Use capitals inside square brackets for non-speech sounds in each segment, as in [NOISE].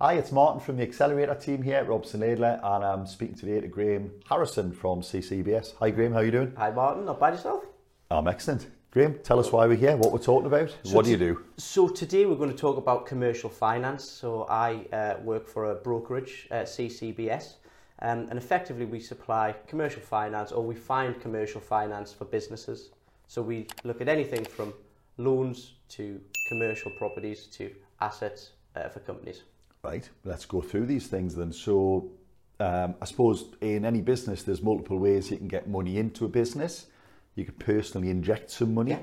Hi, it's Martin from the Accelerator team here at Robson Laidler, and I'm speaking today to Graham Harrison from CCBS. Hi, Graham, how are you doing? Hi, Martin. Not bad yourself? I'm excellent. Graham, tell us why we're here, what we're talking about. So what do you do? So today we're going to talk about commercial finance. So I uh, work for a brokerage, uh, CCBS, um, and effectively we supply commercial finance, or we find commercial finance for businesses. So we look at anything from loans to commercial properties to assets uh, for companies. Right, let's go through these things then. So, um, I suppose in any business, there's multiple ways you can get money into a business. You could personally inject some money. Yeah.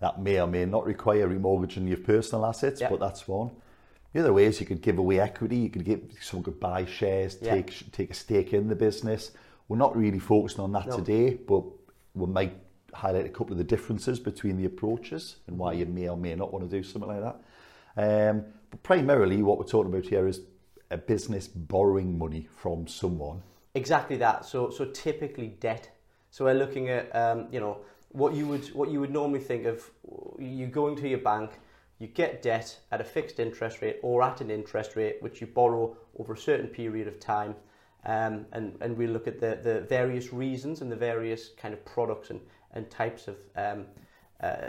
That may or may not require remortgaging your personal assets, Yeah. but that's one. The other way is you could give away equity. You could give someone could buy shares, Yeah. take take a stake in the business. We're not really focusing on that No. today, but we might highlight a couple of the differences between the approaches and why you may or may not want to do something like that. Um, but primarily, what we're talking about here is a business borrowing money from someone. Exactly that. So so typically debt. So we're looking at um, you know what you would what you would normally think of. You going to your bank, you get debt at a fixed interest rate or at an interest rate which you borrow over a certain period of time. Um, and, and we look at the, the various reasons and the various kind of products and, and types of um, uh,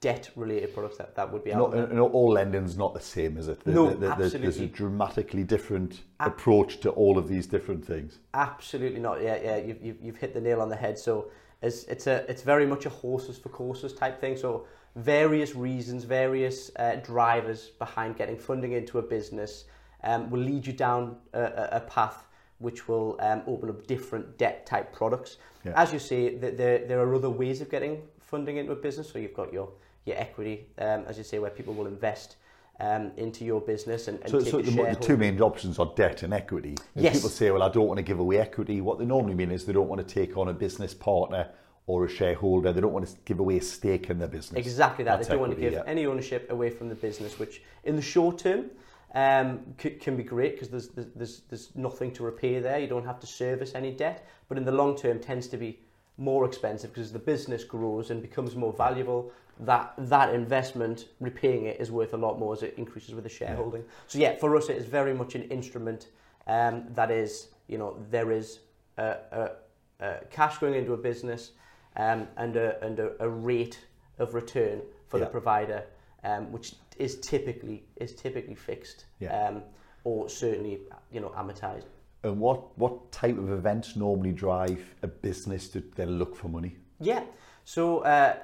debt related products that, that would be out Not, there. all lending's not the same, is it? No, absolutely, There's a dramatically different approach to all of these different things. Absolutely not. Yeah, yeah, you've, you've, you've hit the nail on the head. So it's, it's, a, it's very much a horses for courses type thing. So various reasons, various uh, drivers behind getting funding into a business um, will lead you down a, a, path which will um, open up different debt type products. Yeah. As you say, th- there, there are other ways of getting funding into a business. So you've got your, your equity, um, as you say, where people will invest um, into your business and, and So, take so the, the two main options are debt and equity. And Yes. people say, well, I don't want to give away equity. What they normally mean is they don't want to take on a business partner or a shareholder. They don't want to give away a stake in their business. Exactly that. That's they don't want to give yeah. any ownership away from the business, which in the short term um, c- can be great because there's, there's, there's, there's nothing to repay there. You don't have to service any debt. But in the long term tends to be more expensive because the business grows and becomes more valuable, that, that investment, repaying it, is worth a lot more as it increases with the shareholding. So yeah, for us it is very much an instrument um, that is, you know, there is a, a, a cash going into a business um, and, a, and a, a rate of return for Yeah. the provider, um, which is typically is typically fixed, Yeah. um, or certainly you know amortized. And what, what type of events normally drive a business to then look for money? Yeah. So uh,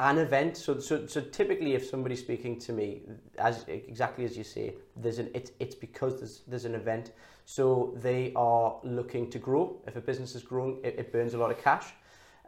an event. So, so so typically, if somebody's speaking to me, as exactly as you say, there's an it's it's because there's there's an event. So they are looking to grow. If a business is growing, it, it burns a lot of cash.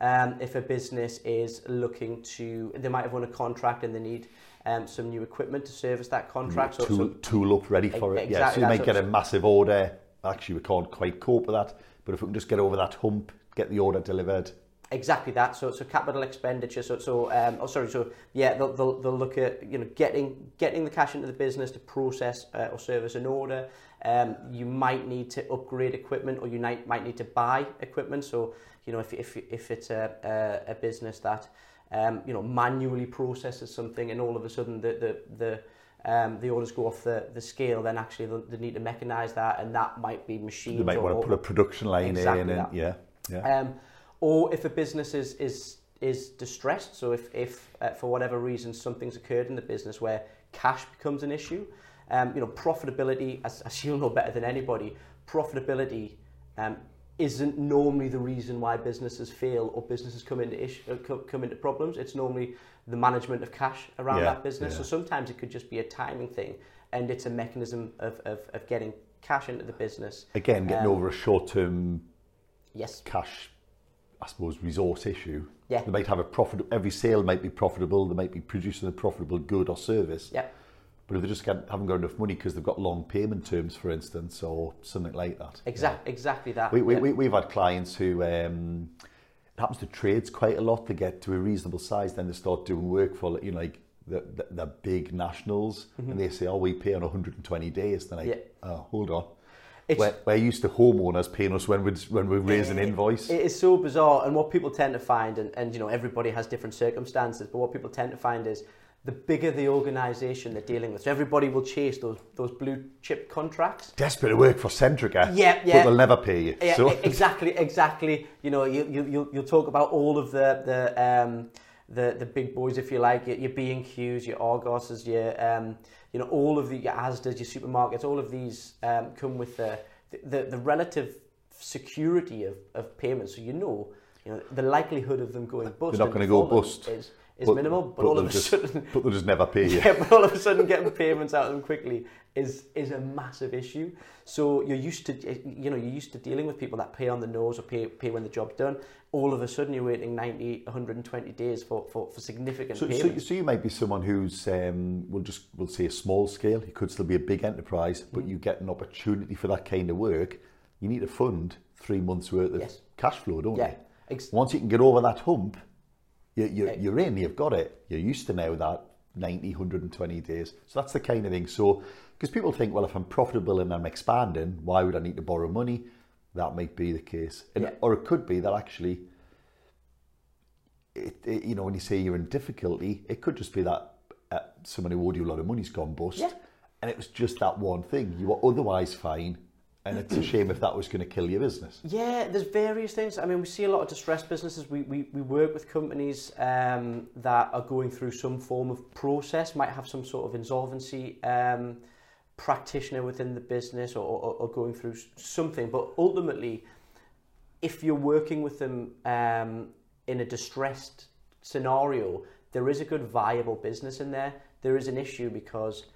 Um, if a business is looking to, they might have won a contract and they need um, some new equipment to service that contract. So, tool, so tool up ready for it. Yeah, so Exactly, you might get a massive order. Actually, we can't quite cope with that. But if we can just get over that hump, get the order delivered. Exactly that. So, so capital expenditure. So, so um, oh, sorry. So, yeah, they'll, they'll, they'll look at you know getting getting the cash into the business to process uh, or service an order. Um, you might need to upgrade equipment, or you might might need to buy equipment. So, you know, if if if it's a a, a business that um, you know manually processes something, and all of a sudden the the the um, the orders go off the, the scale, then actually they need to mechanise that, and that might be machines. They might or, want to put a production line Exactly in, and yeah, yeah. um, or if a business is is is distressed, so if if uh, for whatever reason something's occurred in the business where cash becomes an issue, um, you know profitability, as, as [LAUGHS] you'll know better than anybody, profitability um, isn't normally the reason why businesses fail or businesses come into issue, uh, come into problems. It's normally the management of cash around Yeah, that business. yeah. So sometimes it could just be a timing thing, and it's a mechanism of of, of getting cash into the business. Again, getting um, over a short-term Yes. cash, I suppose, resource issue. Yeah. They might have a profit. Every sale might be profitable. They might be producing a profitable good or service. Yeah. But if they just haven't got enough money because they've got long payment terms, for instance, or something like that. Exact, Exactly that. We, we, yeah. we, we've had clients who, um, happens to trades quite a lot. They get to a reasonable size, then they start doing work for, you know, like the, the, the big nationals, and they say, oh, we pay on 120 days. Then I, Mm-hmm. Yeah. oh, hold on. We're, we're used to homeowners paying us when we're, when we raise an invoice. It is so bizarre, and what people tend to find, and, and you know, everybody has different circumstances, but what people tend to find is the bigger the organisation they're dealing with. So everybody will chase those those blue chip contracts. Desperate to work for Centrica, Yeah, yeah. but they'll never pay you. Yeah, so exactly, exactly. You know, you you you'll, you'll talk about all of the the um, the the big boys, if you like, your, your B and Qs, your Argoses, your um, you know, all of the your Asdas, your supermarkets, all of these um, come with the, the the relative security of, of payments. So you know, you know, the likelihood of them going bust. They're not gonna go bust. Is, is But- minimal, but, but all of a just- sudden, but they'll just never [LAUGHS] pay you. yeah, but all of a sudden getting payments out of them quickly is is a massive issue. So you're used to you know you're used to dealing with people that pay on the nose or pay pay when the job's done. All of a sudden you're waiting 90, 120 days for for, for significant So, so, payments. so you might be someone who's um, we'll just we'll say a small scale. You could still be a big enterprise, but Mm. you get an opportunity for that kind of work. You need to fund three months worth of Yes. cash flow, don't yeah, you? Once you can get over that hump, you, you, Yeah. you're in. You've got it. You're used to now that 90, 120 days. So that's the kind of thing. So because people think, well, if I'm profitable and I'm expanding, why would I need to borrow money? That might be the case, and, Yeah. or it could be that actually it, it, you know, when you say you're in difficulty, it could just be that uh, someone who owed you a lot of money's gone bust, Yeah. and it was just that one thing. You were otherwise fine, and it's a shame if that was going to kill your business. Yeah, there's various things. I mean, we see a lot of distressed businesses. We, we, we work with companies um, that are going through some form of process, might have some sort of insolvency um, practitioner within the business or, or, or going through something. But ultimately, if you're working with them um, in a distressed scenario, there is a good viable business in there. There is an issue because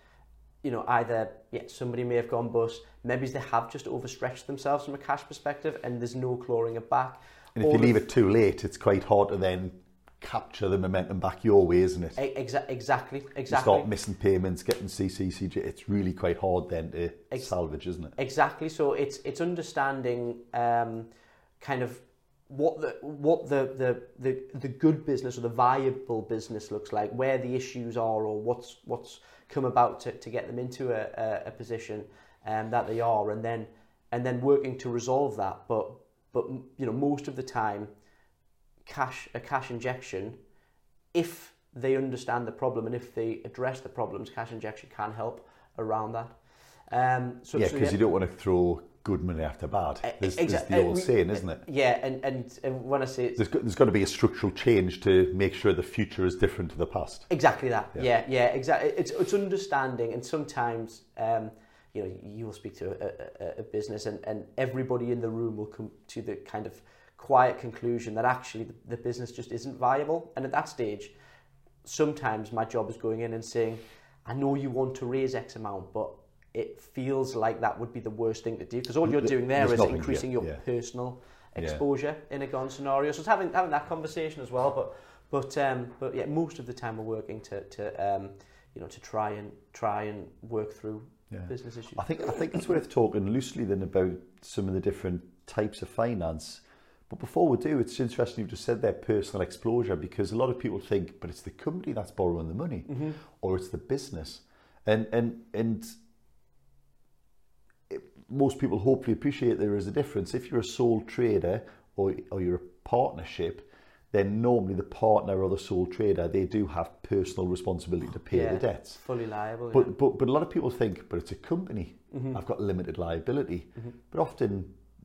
you know, either yeah, somebody may have gone bust, maybe they have just overstretched themselves from a cash perspective, and there's no clawing it back. And if Or you leave it too late, it's quite hard to then capture the momentum back your way, isn't it? Exa- exactly, You exactly, start missing payments, getting CCCJ. It's really quite hard then to Ex- salvage, isn't it? exactly. So it's it's understanding um, kind of what the what the, the the the good business or the viable business looks like, where the issues are, or what's what's come about to, to get them into a, a, a position um, that they are, and then and then working to resolve that. But but you know most of the time, cash a cash injection, if they understand the problem and if they address the problems, cash injection can help around that. Um, so, yeah, so because you don't want to throw good money after bad. There's, exa- there's the old we- saying, isn't it? Yeah, and, and, and when I say it's There's got, there's got to be a structural change to make sure the future is different to the past. exactly that. Yeah. Yeah, yeah, exactly. It's it's understanding, and sometimes um, you know you will speak to a, a, a business, and, and everybody in the room will come to the kind of quiet conclusion that actually the, the business just isn't viable. And at that stage, sometimes my job is going in and saying, I know you want to raise X amount, but it feels like that would be the worst thing to do because all you're doing there there's is increasing here, your yeah. personal Yeah. exposure in a gone scenario. So it's having having that conversation as well. But but um, but yeah, most of the time we're working to to um, you know to try and try and work through Yeah. business issues. I think I think it's worth talking loosely then about some of the different types of finance. But before we do, it's interesting you've just said there personal exposure because a lot of people think, but it's the company that's borrowing the money, or it's the business, and and and most people hopefully appreciate there is a difference. If you're a sole trader or, or you're a partnership, then normally the partner or the sole trader, they do have personal responsibility to pay yeah, the debts. Fully liable. But, yeah. but, but a lot of people think, but it's a company. Mm -hmm. I've got limited liability. Mm -hmm. But often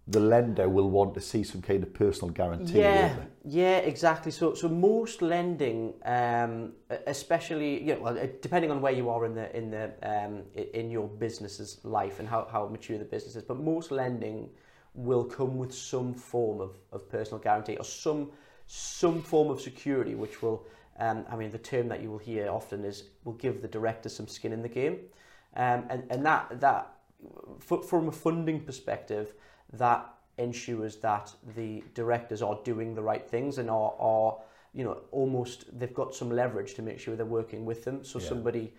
the lender will want to see some kind of personal guarantee. Yeah, yeah, exactly. So, so most lending, um, especially, you know, well, depending on where you are in the in the um, in your business's life and how, how mature the business is, but most lending will come with some form of, of personal guarantee or some some form of security, which will, um, I mean, the term that you will hear often is will give the director some skin in the game, um, and and that that from a funding perspective, that ensures that the directors are doing the right things and are, are you know almost they've got some leverage to make sure they're working with them so Yeah. somebody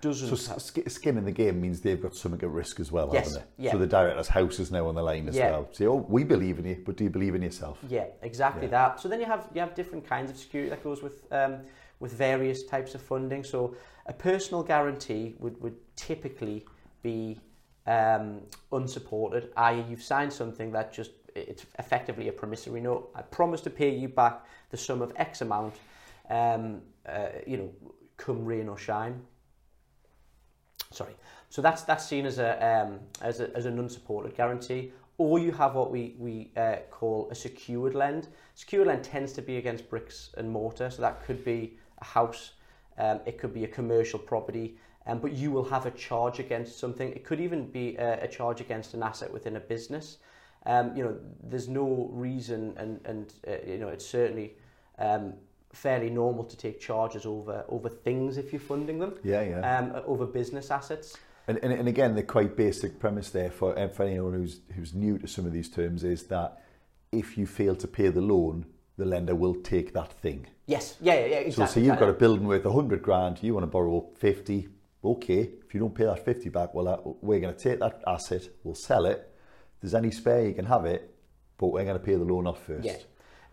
doesn't? So sk- skin in the game means they've got something at risk as well, Yes, haven't they? yeah. So the director's house is now on the line as Yeah. well. Say, oh, we believe in you, but do you believe in yourself? yeah exactly Yeah. that so then you have you have different kinds of security that goes with um, with various types of funding so a personal guarantee would, would typically be um, unsupported i.e. you've signed something that just it's effectively a promissory note i promise to pay you back the sum of x amount um, uh, you know come rain or shine. Sorry. So that's that's seen as a um, as a, as an unsupported guarantee, or you have what we we uh, call a secured lend. Secured lend tends to be against bricks and mortar, so that could be a house, um, it could be a commercial property, um, but you will have a charge against something. It could even be a, a charge against an asset within a business. Um, you know, there's no reason, and and uh, you know, it's certainly um, fairly normal to take charges over over things if you're funding them. Yeah, yeah. Um, over business assets. And, and, and again, the quite basic premise there for, uh, for anyone who's, who's new to some of these terms is that if you fail to pay the loan, the lender will take that thing. Yes, yeah, yeah, yeah exactly. So, so you've got a building worth 100 grand, you want to borrow 50, okay, if you don't pay that 50 back, well, we're going to take that asset, we'll sell it. If there's any spare, you can have it, but we're going to pay the loan off first. Yeah.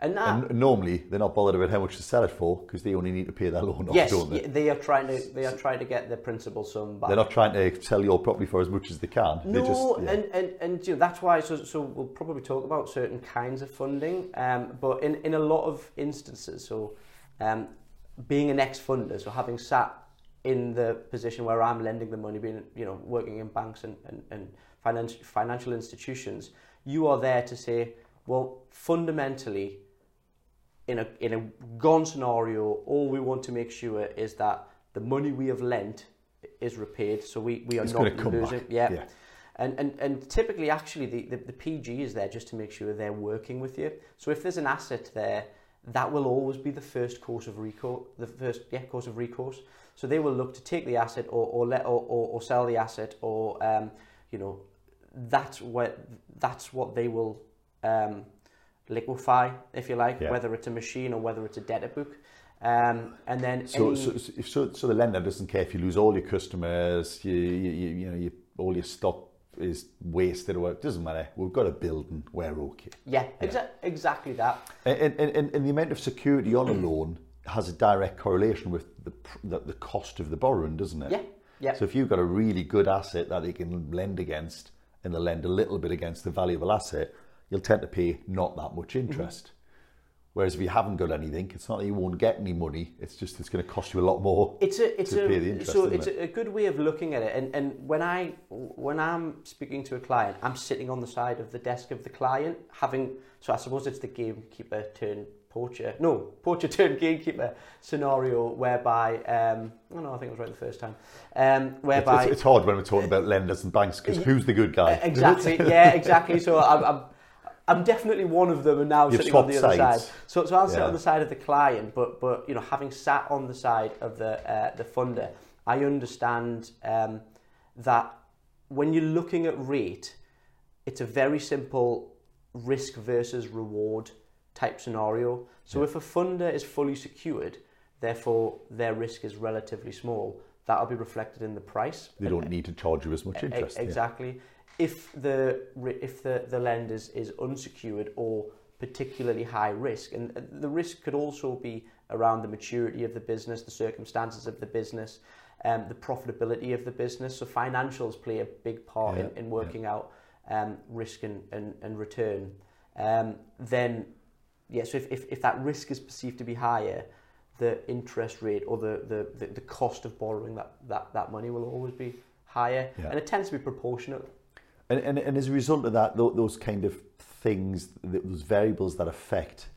And, that, and normally they're not bothered about how much to sell it for because they only need to pay their loan off, yes, don't they? they are trying to they are trying to get the principal sum back. They're not trying to sell your property for as much as they can. No, just, yeah. and, and, and you know, that's why, so, so we'll probably talk about certain kinds of funding, um, but in, in a lot of instances, so um, being an ex-funder, so having sat in the position where I'm lending the money, being, you know, working in banks and, and, and financial, financial institutions, you are there to say, well, fundamentally, in a, in a gone scenario, all we want to make sure is that the money we have lent is repaid, so we, we are it's not losing. Yeah. yeah. And, and, and typically, actually, the, the, the PG is there just to make sure they're working with you. So if there's an asset there, that will always be the first course of recourse, the first yeah, course of recourse. So they will look to take the asset or, or let or, or, or sell the asset or um, you know that's what that's what they will um, liquefy, if you like, yeah. whether it's a machine or whether it's a debtor book. Um, and then so, any... so, so, so the lender doesn't care if you lose all your customers, you, you, you, you know, you, all your stock is wasted or it doesn't matter. We've got a building, we're okay. Yeah, yeah. Exa- exactly that. And, and, and, and the amount of security on a loan has a direct correlation with the, the, the cost of the borrowing, doesn't it? Yeah, yeah. So if you've got a really good asset that they can lend against and they lend a little bit against the valuable asset, you'll tend to pay not that much interest. Mm-hmm. Whereas if you haven't got anything, it's not that you won't get any money. It's just it's going to cost you a lot more. It's a it's to a pay the interest, so it's it? a good way of looking at it. And and when I when I'm speaking to a client, I'm sitting on the side of the desk of the client, having so I suppose it's the gamekeeper turn poacher. No, poacher [LAUGHS] turned gamekeeper scenario whereby um, oh no, I think I was right the first time. Um, whereby it's, it's, hard when we're talking about lenders and banks because who's the good guy? Exactly. [LAUGHS] yeah, exactly. So I'm, I'm I'm definitely one of them and now You've sitting on the other sides. side. So, so I'll sit on the side of the client, but, but you know, having sat on the side of the, uh, the funder, I understand um, that when you're looking at rate, it's a very simple risk versus reward type scenario. So yeah. if a funder is fully secured, therefore their risk is relatively small, that'll be reflected in the price. They don't need to charge you as much interest. Exactly. Yeah if the if the the lender is, is unsecured or particularly high risk, and the risk could also be around the maturity of the business, the circumstances of the business, um, the profitability of the business. So financials play a big part yeah, in, in working yeah. out um, risk and, and, and return. Um, then, yeah, so if, if, if that risk is perceived to be higher, the interest rate or the, the, the, the cost of borrowing that, that, that money will always be higher. Yeah. And it tends to be proportionate and, and, and as a result of that, those kind of things, those variables that affect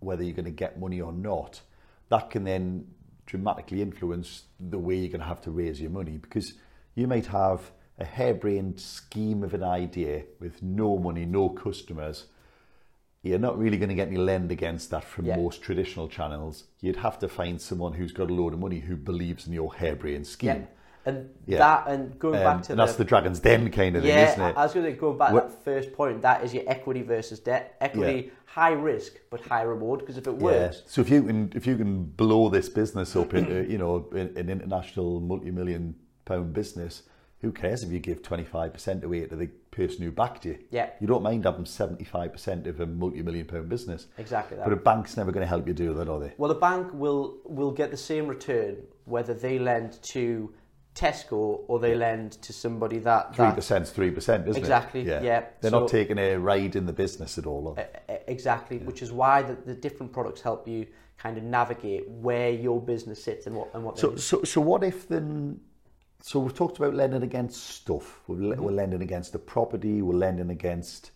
whether you're going to get money or not, that can then dramatically influence the way you're going to have to raise your money because you might have a harebrained scheme of an idea with no money, no customers. You're not really going to get any lend against that from yeah. most traditional channels. You'd have to find someone who's got a load of money who believes in your harebrained scheme. Yeah. And yeah. that, and going um, back to the, that's the Dragon's Den kind of yeah, thing, isn't it? I was going to go back to that first point. That is your equity versus debt. Equity, high risk but high reward because if it works. So if you can if you can blow this business up into you know an international multi-million pound business, who cares if you give twenty five percent away to the person who backed you? Yeah. You don't mind having seventy five percent of a multi-million pound business. Exactly that. But a bank's never going to help you do that, are they? Well, a bank will will get the same return whether they lend to Tesco or they lend to somebody that Three that percent, three percent, isn't Exactly, it? yeah. They're So- not taking a ride in the business at all. are they? exactly, which is why the, the different products help you kind of navigate where your business sits and what and what. So, so, so what if then? So we've talked about lending against stuff. We're, Mm-hmm. we're lending against the property. We're lending against.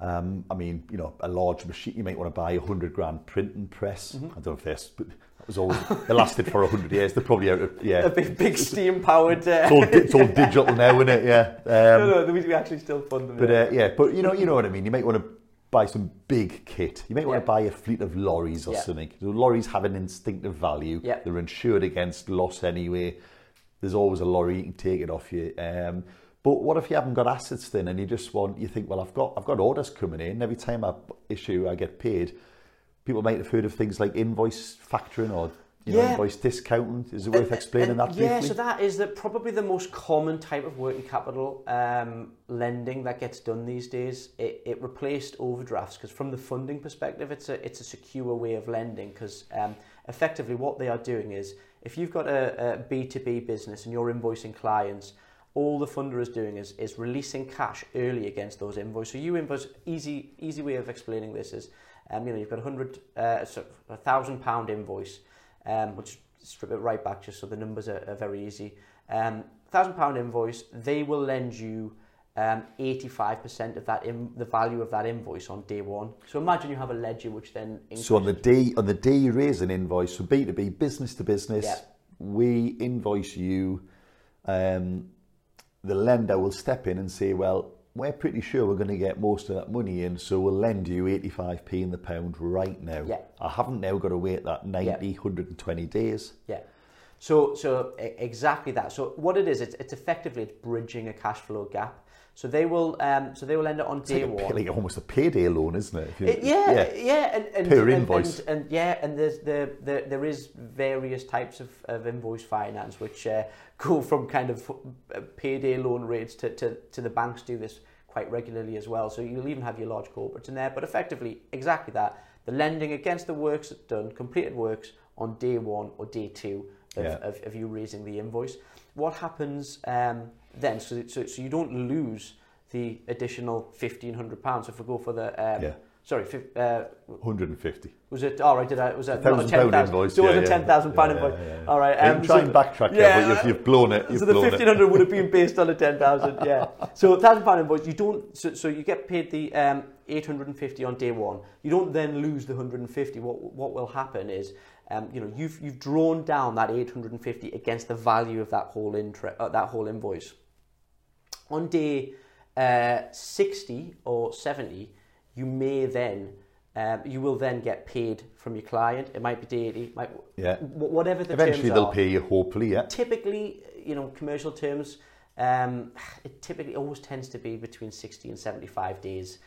Um, I mean, you know, a large machine. You might want to buy a hundred grand printing press. Mm-hmm. I don't know if this, but that was always. it lasted for a hundred years. They're probably out of yeah. [LAUGHS] a big, big steam powered. Uh, It's all, it's all digital now, isn't it? Yeah. Um, [LAUGHS] no, no, we we actually still fund them. But yeah. uh, yeah, but you know, you know what I mean. You might want to buy some big kit. You might want Yeah. to buy a fleet of lorries or Yeah. something. So lorries have an instinctive value. Yeah. They're insured against loss anyway. There's always a lorry you can take it off you. Um, but what if you haven't got assets then, and you just want you think, well, I've got I've got orders coming in. Every time I issue, I get paid. People might have heard of things like invoice factoring or you know, Yeah. invoice discounting. Is it worth explaining And- that briefly? Yeah, so that is the, probably the most common type of working capital um, lending that gets done these days. It, it replaced overdrafts because from the funding perspective, it's a it's a secure way of lending because um, effectively what they are doing is if you've got a, a B2B business and you're invoicing clients, all the funder is doing is, is releasing cash early against those invoices. So you invoice, easy easy way of explaining this is, um, you know, you've got a hundred, uh, so a thousand pound invoice, um, we'll strip it right back just so the numbers are, are very easy. Um, thousand pound invoice, they will lend you um, 85% of that in, the value of that invoice on day one. So imagine you have a ledger which then So on the day on the day you raise an invoice from B two B, business to business, Yeah. we invoice you. Um, the lender will step in and say, "Well, we're pretty sure we're going to get most of that money in, so we'll lend you 85p in the pound right now. Yeah. I haven't now got to wait that 90, 120 days. Yeah. So, so exactly that. So what it is, it's, it's effectively it's bridging a cash flow gap. So they will, um, so they will end it on It's day like, one. pay- like almost a payday loan, isn't it? You- It- yeah, yeah, and, and, Per and- invoice. and, and yeah, and there's the, the there is various types of, of invoice finance which uh, [LAUGHS] go from kind of uh, payday loan rates to, to, to the banks do this quite regularly as well. So you'll even have your large corporates in there, but effectively exactly that. The lending against the works done, completed works on day one or day two of, Yeah. of, of you raising the invoice. What happens um, then? So, so, so you don't lose the additional fifteen hundred pounds. If we go for the um, Yeah. sorry, uh, 150. was it all right? Did I was that thousand ten thousand? invoice, So it was yeah, a ten thousand pound Yeah, invoice. All right. Um, can try so- and backtrack yeah, yeah, but you've, you've blown it. You've so the fifteen hundred would have been based on a ten thousand. Yeah. [LAUGHS] So thousand pound invoice. You don't. So, so you get paid the um, eight hundred and fifty on day one. You don't then lose the hundred and fifty. What what will happen is. Um, you know, you've you've drawn down that 850 against the value of that whole intre- uh, that whole invoice. On day uh, 60 or 70, you may then um, you will then get paid from your client. It might be day 80, might Yeah. wh- whatever the Eventually terms they'll are. pay you, hopefully, yeah. Typically, you know, commercial terms, um, it typically always tends to be between 60 and 75 days.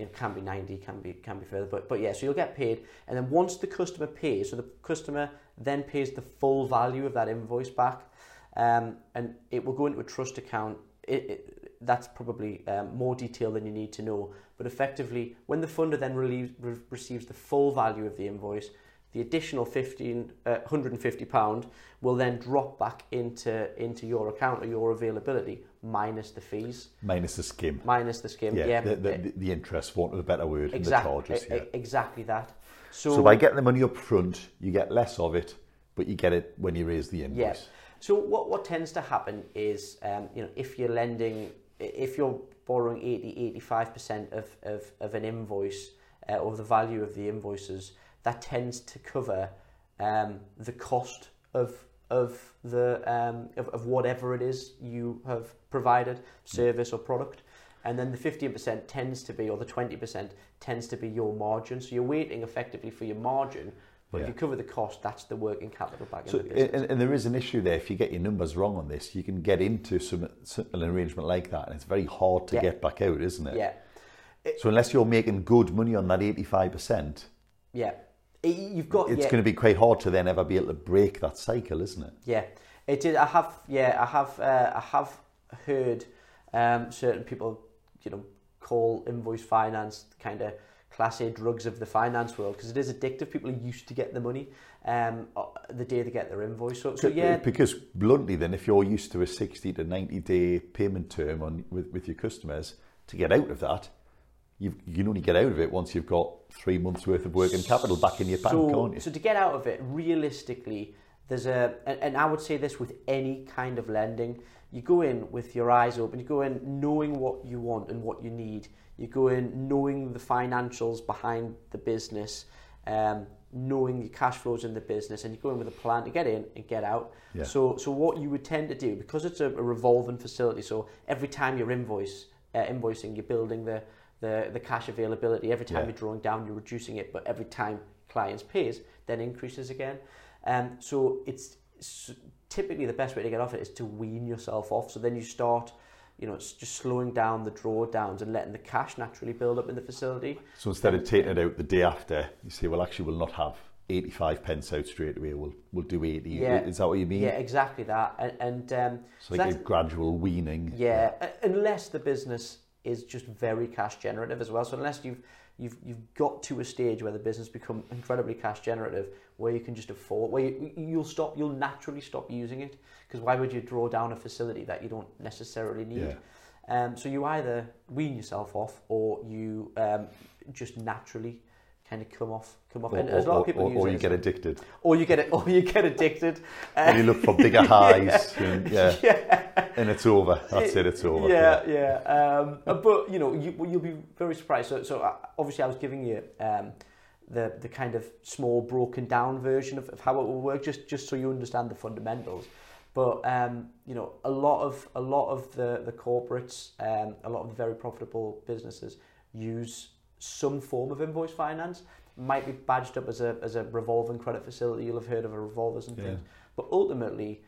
It can be 90, can be can be further, but but yeah. So you'll get paid, and then once the customer pays, so the customer then pays the full value of that invoice back, um, and it will go into a trust account. It, it, that's probably um, more detail than you need to know, but effectively, when the funder then relieves, re- receives the full value of the invoice, the additional 15, uh, 150 pound will then drop back into into your account or your availability minus the fees, Minus the skim. minus the skim. Yeah, Yeah, the, the, the, the interest, want of a better word, exactly, and the charges, yeah. exactly that. So, So, by getting the money up front, you get less of it, but you get it when you raise the invoice. Yeah. So what, what tends to happen is, um, you know, if you're lending, if you're borrowing 80, 85% of, of, of an invoice uh, or the value of the invoices, that tends to cover um, the cost of of the um, of, of whatever it is you have provided, service or product. And then the 15% tends to be, or the 20% tends to be your margin. So you're waiting effectively for your margin, but if you cover the cost, that's the working capital back So, in the and, and there is an issue there. If you get your numbers wrong on this, you can get into some, some an arrangement like that, and it's very hard to Yeah. get back out, isn't it? Yeah, So unless you're making good money on that eighty-five percent, yeah. You've got it's yeah, going to be quite hard to then ever be able to break that cycle, isn't it? yeah. It did. I have yeah. I have uh, I have heard um, certain people you know call invoice finance kind of class A drugs of the finance world because it is addictive. People are used to get the money um, the day they get their invoice. So, so yeah. Because bluntly, then, if you're used to a 60 to 90 day payment term on with, with your customers, to get out of that, you can only get out of it once you've got three months worth of working capital back in your bank, so, can't you? So to get out of it, realistically, there's a, and, I would say this with any kind of lending, you go in with your eyes open, you go in knowing what you want and what you need, you go in knowing the financials behind the business, um, knowing your cash flows in the business, and you go in with a plan to get in and get out. Yeah. So, so what you would tend to do, because it's a, a revolving facility, so every time you're invoice, uh, invoicing, you're building the, the, the cash availability. Every time Yeah. you're drawing down, you're reducing it, but every time clients pays, then increases again. Um, so it's s- typically the best way to get off it is to wean yourself off. So then you start, you know, it's just slowing down the drawdowns and letting the cash naturally build up in the facility. So instead of taking it out the day after, you say, well, actually, we'll not have 85 pence out straight away. We'll we'll do 80. Yeah. Is that what you mean? Yeah, exactly that. And, and um, So like a gradual weaning. Yeah, u- unless the business is just very cash generative as well. So unless you've you've you've got to a stage where the business become incredibly cash generative, where you can just afford, where you, you'll stop, you'll naturally stop using it. Because why would you draw down a facility that you don't necessarily need? Yeah. Um, so you either wean yourself off, or you um, just naturally kind of come off, come off. Or, and there's a lot of people or- use or you get addicted. [LAUGHS] or you get it, or you get addicted. And you look for bigger [LAUGHS] highs. And, yeah, [LAUGHS] yeah. and it's over. That's it. It's over. Yeah, yeah. Um, uh, but you know, you, you'll be very surprised. So, so uh, obviously, I was giving you um, the the kind of small, broken down version of, of how it will work, just just so you understand the fundamentals. But um, you know, a lot of a lot of the the corporates, um, a lot of the very profitable businesses use some form of invoice finance. Might be badged up as a as a revolving credit facility. You'll have heard of a revolvers and Yeah. things. But ultimately,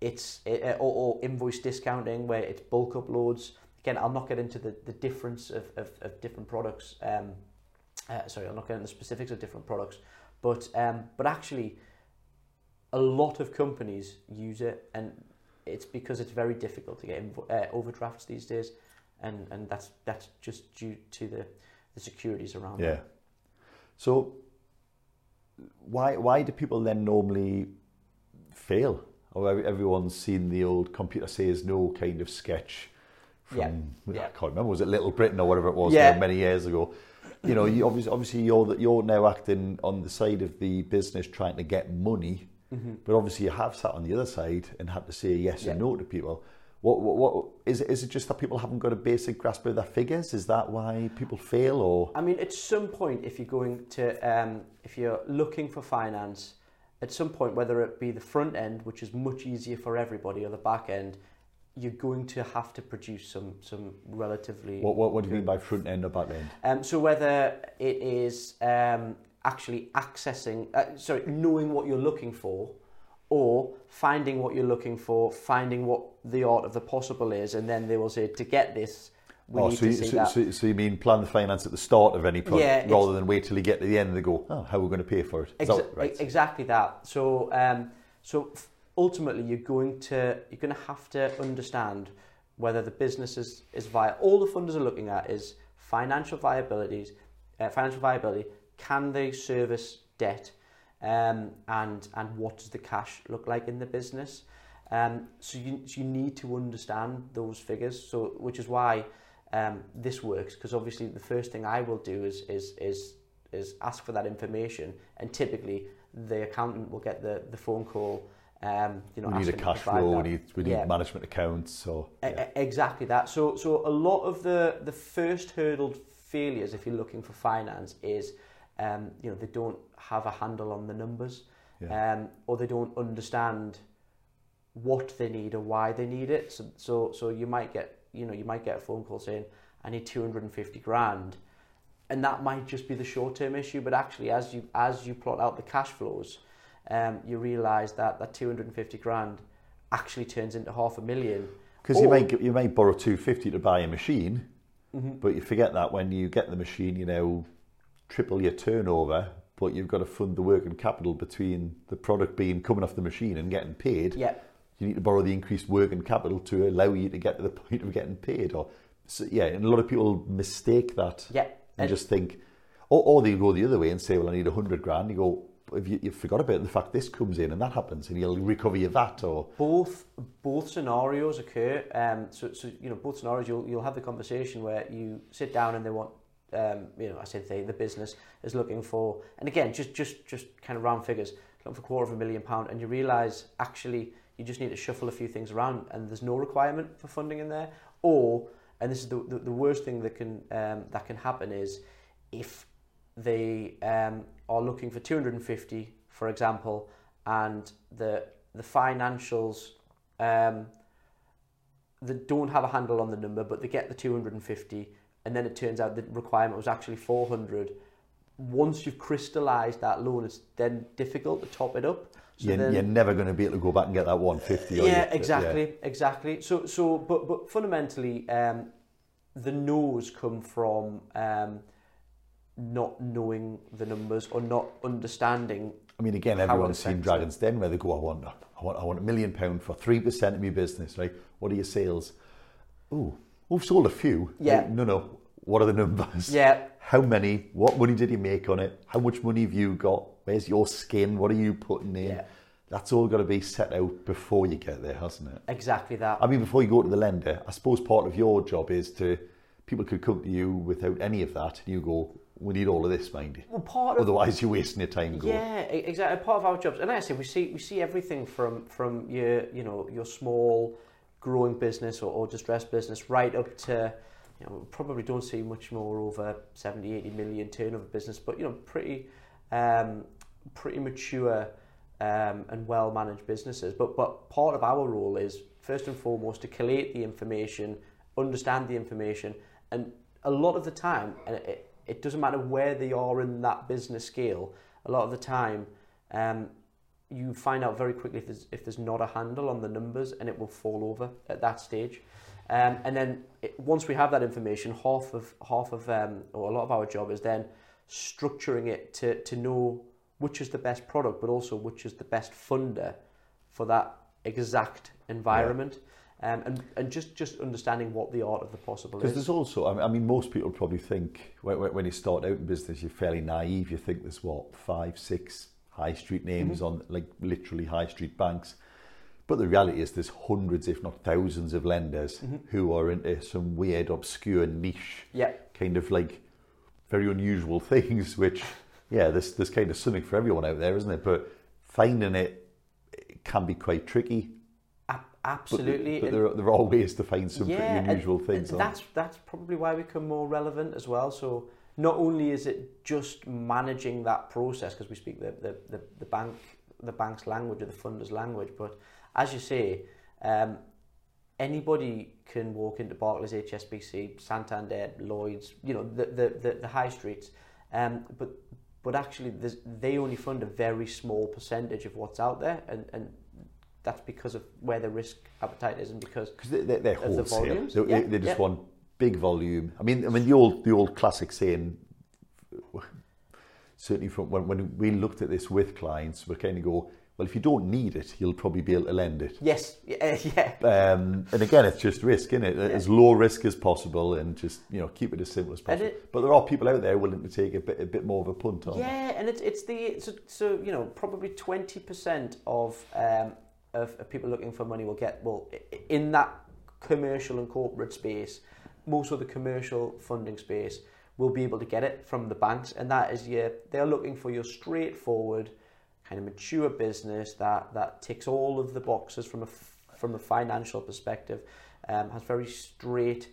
it's uh, or, or invoice discounting where it's bulk uploads. Again, I'll not get into the, the difference of, of, of different products. Um, uh, sorry, I'll not get into the specifics of different products, but um, but actually, a lot of companies use it, and it's because it's very difficult to get invo- uh, overdrafts these days, and and that's that's just due to the the securities around. Yeah. So why why do people then normally fail? Or every- everyone's seen the old computer says no kind of sketch from Yeah, I can't remember was it Little Britain or whatever it was Yeah. many years ago. You know, you obviously obviously you're that you're now acting on the side of the business trying to get money, mm-hmm. but obviously you have sat on the other side and had to say yes Yeah. and no to people. What, what, what is it? Is it just that people haven't got a basic grasp of their figures? Is that why people fail, or I mean, at some point, if you're going to, um, if you're looking for finance, at some point, whether it be the front end, which is much easier for everybody, or the back end, you're going to have to produce some some relatively. What, what, what do you mean by front end or back end? Um, so whether it is um, actually accessing, uh, sorry, knowing what you're looking for, or finding what you're looking for, finding what the art of the possible is, and then they will say, to get this, we oh, need so, to you, see so, that. so, so you mean plan the finance at the start of any project Yeah, rather than wait till you get to the end and they go, oh, how are we going to pay for it? Exa- that right? Exactly that. So, um, so ultimately, you're going to you're going to have to understand whether the business is is viable. All the funders are looking at is financial viabilities, uh, financial viability. Can they service debt, um, and and what does the cash look like in the business? Um, so you so you need to understand those figures. So which is why um, this works because obviously the first thing I will do is is is is ask for that information, and typically the accountant will get the the phone call. Um, you know, we need a cash flow, that. we need, we need Yeah. management accounts. So, yeah. e- Exactly that. So, so a lot of the the first hurdle failures, if you're looking for finance, is um, you know they don't have a handle on the numbers, Yeah. um, or they don't understand what they need or why they need it. So, so, so you might get you know you might get a phone call saying I need 250 grand, and that might just be the short term issue. But actually, as you as you plot out the cash flows, um, you realise that that 250 grand actually turns into half a million. Because you may, you might borrow 250 to buy a machine, Mm-hmm. but you forget that when you get the machine, you know, triple your turnover, but you've got to fund the working capital between the product being coming off the machine and getting paid. Yeah. you need to borrow the increased working capital to allow you to get to the [LAUGHS] point of getting paid. Or so, yeah, and a lot of people mistake that Yeah, and and- just think, Or, or they go the other way and say, well, I need a hundred grand. You go, if you, you forgot about the fact this comes in and that happens, and you'll recover your VAT or both both scenarios occur. Um, so, so you know, both scenarios you'll you'll have the conversation where you sit down and they want, um, you know, I said they the business is looking for, and again, just just just kind of round figures, looking for a quarter of a million pound, and you realise actually you just need to shuffle a few things around, and there's no requirement for funding in there, or and this is the the, the worst thing that can um, that can happen is if they um, are looking for 250, for example, and the the financials um, they don't have a handle on the number, but they get the 250, and then it turns out the requirement was actually 400. Once you've crystallised that loan, it's then difficult to top it up. So you're, then, you're never going to be able to go back and get that 150. Yeah, exactly, yeah. exactly. So, so, but, but fundamentally, um, the no's come from um, not knowing the numbers or not understanding. I mean, again, everyone's seen Dragon's Den where they go, I want, I want, I want a million pound for three percent of my business, right? What are your sales? Oh, we've sold a few. Yeah. Like, no, no. What are the numbers? Yeah. How many? What money did he make on it? How much money have you got? Where's your skin? What are you putting in? Yeah. That's all got to be set out before you get there, hasn't it? Exactly that. I mean, before you go to the lender, I suppose part of your job is to people could come to you without any of that, and you go, we need all of this, mind you. Well, part of, Otherwise, you're wasting your time. Going. Yeah, exactly. Part of our jobs, and like I say, we see we see everything from from your you know your small growing business or, or distressed business right up to you know probably don't see much more over 70 80 million turnover business but you know pretty um, pretty mature um, and well managed businesses but but part of our role is first and foremost to collate the information understand the information and a lot of the time and it, it doesn't matter where they are in that business scale. A lot of the time, um, you find out very quickly if there's, if there's not a handle on the numbers and it will fall over at that stage. Um, and then it, once we have that information, half of half of um, or a lot of our job is then structuring it to to know which is the best product, but also which is the best funder for that exact environment. Yeah. Um, and, and just, just understanding what the art of the possible is. Because there's also, I mean, most people probably think when, when you start out in business, you're fairly naive. You think there's what, five, six high street names mm-hmm. on like literally high street banks. But the reality is there's hundreds, if not thousands of lenders mm-hmm. who are into some weird, obscure niche, yeah. kind of like very unusual [LAUGHS] things, which, yeah, there's, there's kind of something for everyone out there, isn't it? But finding it, it can be quite tricky. Absolutely. But, but there, are, there are ways to find some yeah, pretty unusual and, things. And that's that's probably why we become more relevant as well. So not only is it just managing that process because we speak the, the, the, the bank the bank's language or the funder's language, but as you say, um, anybody can walk into Barclays, HSBC, Santander, Lloyd's, you know, the the, the, the high streets, um, but but actually they only fund a very small percentage of what's out there, and, and that's because of where the risk appetite is and because Cause they're, they're of the volumes. They, yeah, they just yeah. want big volume. I mean, I mean the old the old classic saying. Certainly, from when, when we looked at this with clients, we kind of go, well, if you don't need it, you'll probably be able to lend it. Yes, [LAUGHS] yeah. Um, and again, it's just risk, isn't it? Yeah. As low risk as possible, and just you know keep it as simple as possible. It, but there are people out there willing to take a bit a bit more of a punt on. Yeah, and it's it's the so, so you know probably twenty percent of um, of, of people looking for money will get, well, in that commercial and corporate space, most of the commercial funding space will be able to get it from the banks. And that is your, they're looking for your straightforward, kind of mature business that, that ticks all of the boxes from a, from a financial perspective, um, has very straight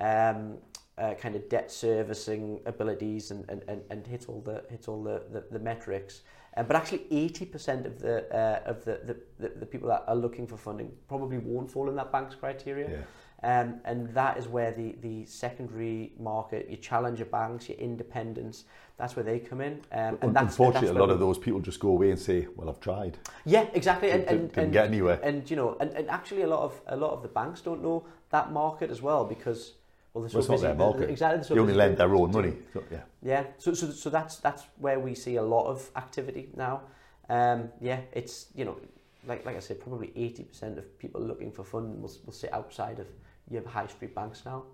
um, uh, kind of debt servicing abilities and, and, and, and hits all the hits all the, the, the metrics. Um, but actually, 80% of the uh, of the, the, the, people that are looking for funding probably won't fall in that bank's criteria. Yeah. Um, and that is where the, the secondary market, your challenger banks, your independents, that's where they come in. Um, and that's, Unfortunately, that's a lot of those people just go away and say, "Well, I've tried." Yeah, exactly. And, and, didn't and, get anywhere. And you know, and, and actually, a lot of a lot of the banks don't know that market as well because well, they're so well, it's busy. not their market. Exactly. So they only lend their own money. So, yeah. Yeah. So, so, so that's that's where we see a lot of activity now. Um, yeah, it's you know, like like I said, probably eighty percent of people looking for funding will, will sit outside of your high street banks now,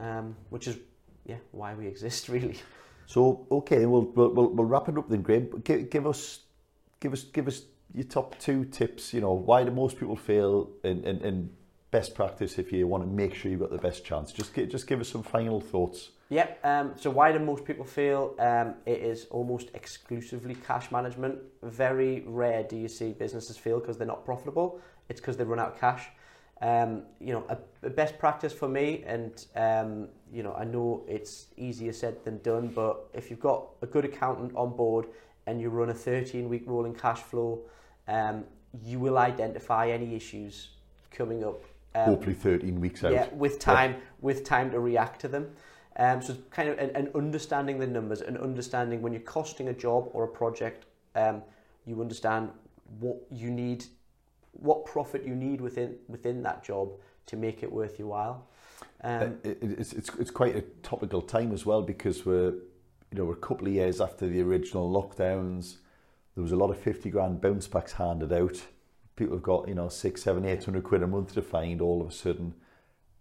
um, which is yeah why we exist [LAUGHS] really. So okay, we'll we'll, we'll, we'll wrap it up then, Graham. Give, give us give us give us your top two tips. You know, why do most people fail in, in, in best practice if you want to make sure you've got the best chance? Just give, just give us some final thoughts. Yep. Um, so why do most people fail? Um, it is almost exclusively cash management. Very rare do you see businesses fail because they're not profitable. It's because they run out of cash. Um, you know, a, a best practice for me, and um, you know, I know it's easier said than done, but if you've got a good accountant on board and you run a 13-week rolling cash flow, um, you will identify any issues coming up. Um, Hopefully, thirteen weeks out. Yeah, with time, yeah. with time to react to them. Um, so kind of and, understanding the numbers and understanding when you're costing a job or a project, um, you understand what you need, what profit you need within within that job to make it worth your while. Um, it, it's, it's it's quite a topical time as well because we're you know we're a couple of years after the original lockdowns. There was a lot of fifty grand bounce backs handed out. People have got you know six, seven, eight hundred quid a month to find all of a sudden,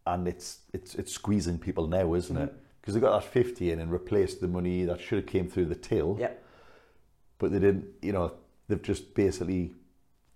and it's it's it's squeezing people now, isn't mm-hmm. it? because they got that 50 in and replaced the money that should have came through the till. Yeah. But they didn't, you know, they've just basically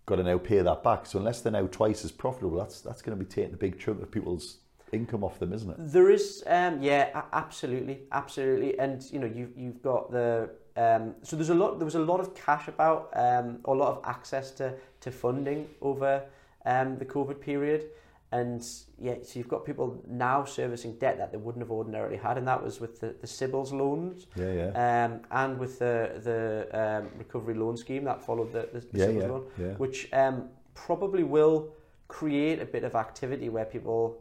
got to now pay that back. So unless they're now twice as profitable, that's that's going to be taking a big chunk of people's income off them, isn't it? There is, um, yeah, absolutely, absolutely, and you know, you've you've got the um, so there's a lot. There was a lot of cash about, um, or a lot of access to to funding over um, the COVID period. And yeah, so you've got people now servicing debt that they wouldn't have ordinarily had, and that was with the, the CBILS loans, yeah, yeah. Um, and with the the um, recovery loan scheme that followed the, the, the yeah, yeah, loan, yeah. which um, probably will create a bit of activity where people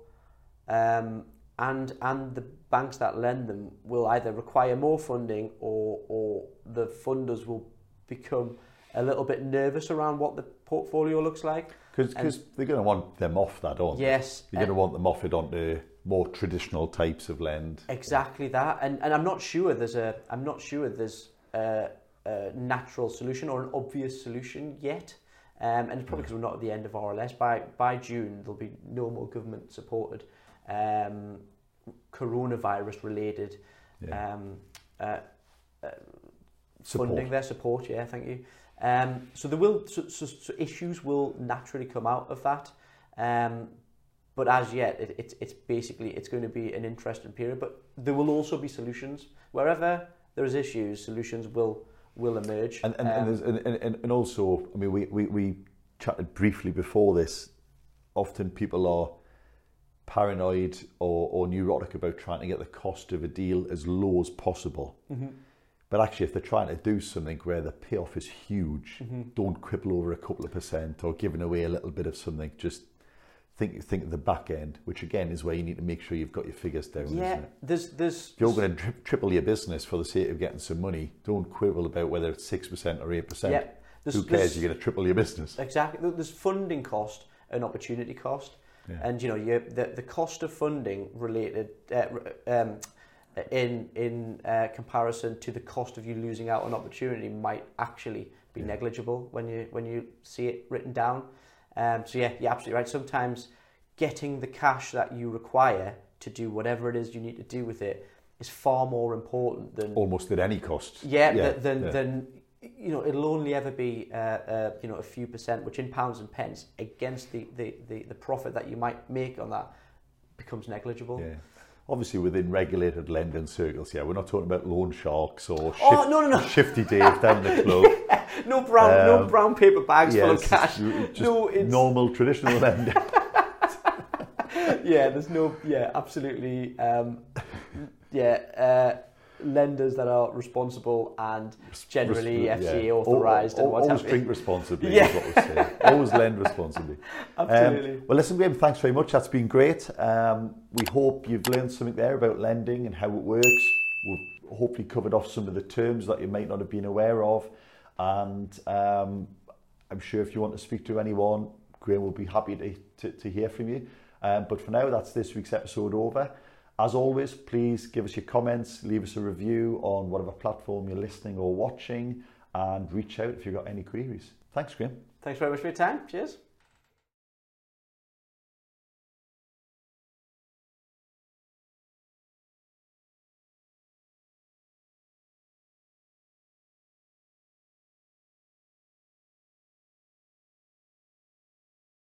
um, and and the banks that lend them will either require more funding or or the funders will become a little bit nervous around what the portfolio looks like. Because they're going to want them off that, aren't yes, they? You're going to want them off it onto more traditional types of lend. Exactly that, and and I'm not sure there's a I'm not sure there's a, a natural solution or an obvious solution yet. Um, and it's probably because we're not at the end of RLS. By by June, there'll be no more government supported um, coronavirus related yeah. um, uh, uh, funding their support. Yeah, thank you. Um, so there will so, so, so issues will naturally come out of that. Um, but as yet, it, it's it's basically it's going to be an interesting period. But there will also be solutions wherever there is issues. Solutions will will emerge. And and, um, and, and, and, and also, I mean, we, we, we chatted briefly before this. Often people are paranoid or, or neurotic about trying to get the cost of a deal as low as possible. Mm-hmm. But actually, if they're trying to do something where the payoff is huge, mm-hmm. don't quibble over a couple of percent or giving away a little bit of something. Just think think of the back end, which again is where you need to make sure you've got your figures down. Yeah, there's there's. If you're going to tri- triple your business for the sake of getting some money, don't quibble about whether it's six percent or eight percent. Yeah, Who cares? You're going to triple your business. Exactly. There's funding cost and opportunity cost. Yeah. And you know, you, the the cost of funding related uh, um, in in uh, comparison to the cost of you losing out on opportunity might actually be yeah. negligible when you when you see it written down. Um, so yeah, you're absolutely right. Sometimes getting the cash that you require to do whatever it is you need to do with it is far more important than almost at any cost. Yeah, yeah than yeah. than you know it'll only ever be uh, uh, you know a few percent, which in pounds and pence against the, the, the, the profit that you might make on that becomes negligible. Yeah obviously within regulated lending circles, yeah, we're not talking about loan sharks or shift, oh, no, no, no. shifty Dave down the [LAUGHS] club. yeah, no brown, um, no brown paper bags yeah, full of cash. No, it's normal traditional lending. [LAUGHS] [LAUGHS] yeah, there's no, yeah, absolutely, um, yeah. Uh, lenders that are responsible and generally Res- FCA yeah. authorised and what Always drink responsibly yeah. is what we say. [LAUGHS] always lend responsibly. [LAUGHS] Absolutely. Um, well, listen, Graham, thanks very much. That's been great. Um, we hope you've learned something there about lending and how it works. We've hopefully covered off some of the terms that you might not have been aware of. And um, I'm sure if you want to speak to anyone, Graham will be happy to, to, to hear from you. Um, but for now, that's this week's episode over. As always, please give us your comments, leave us a review on whatever platform you're listening or watching, and reach out if you've got any queries. Thanks, Graham. Thanks very much for your time. Cheers.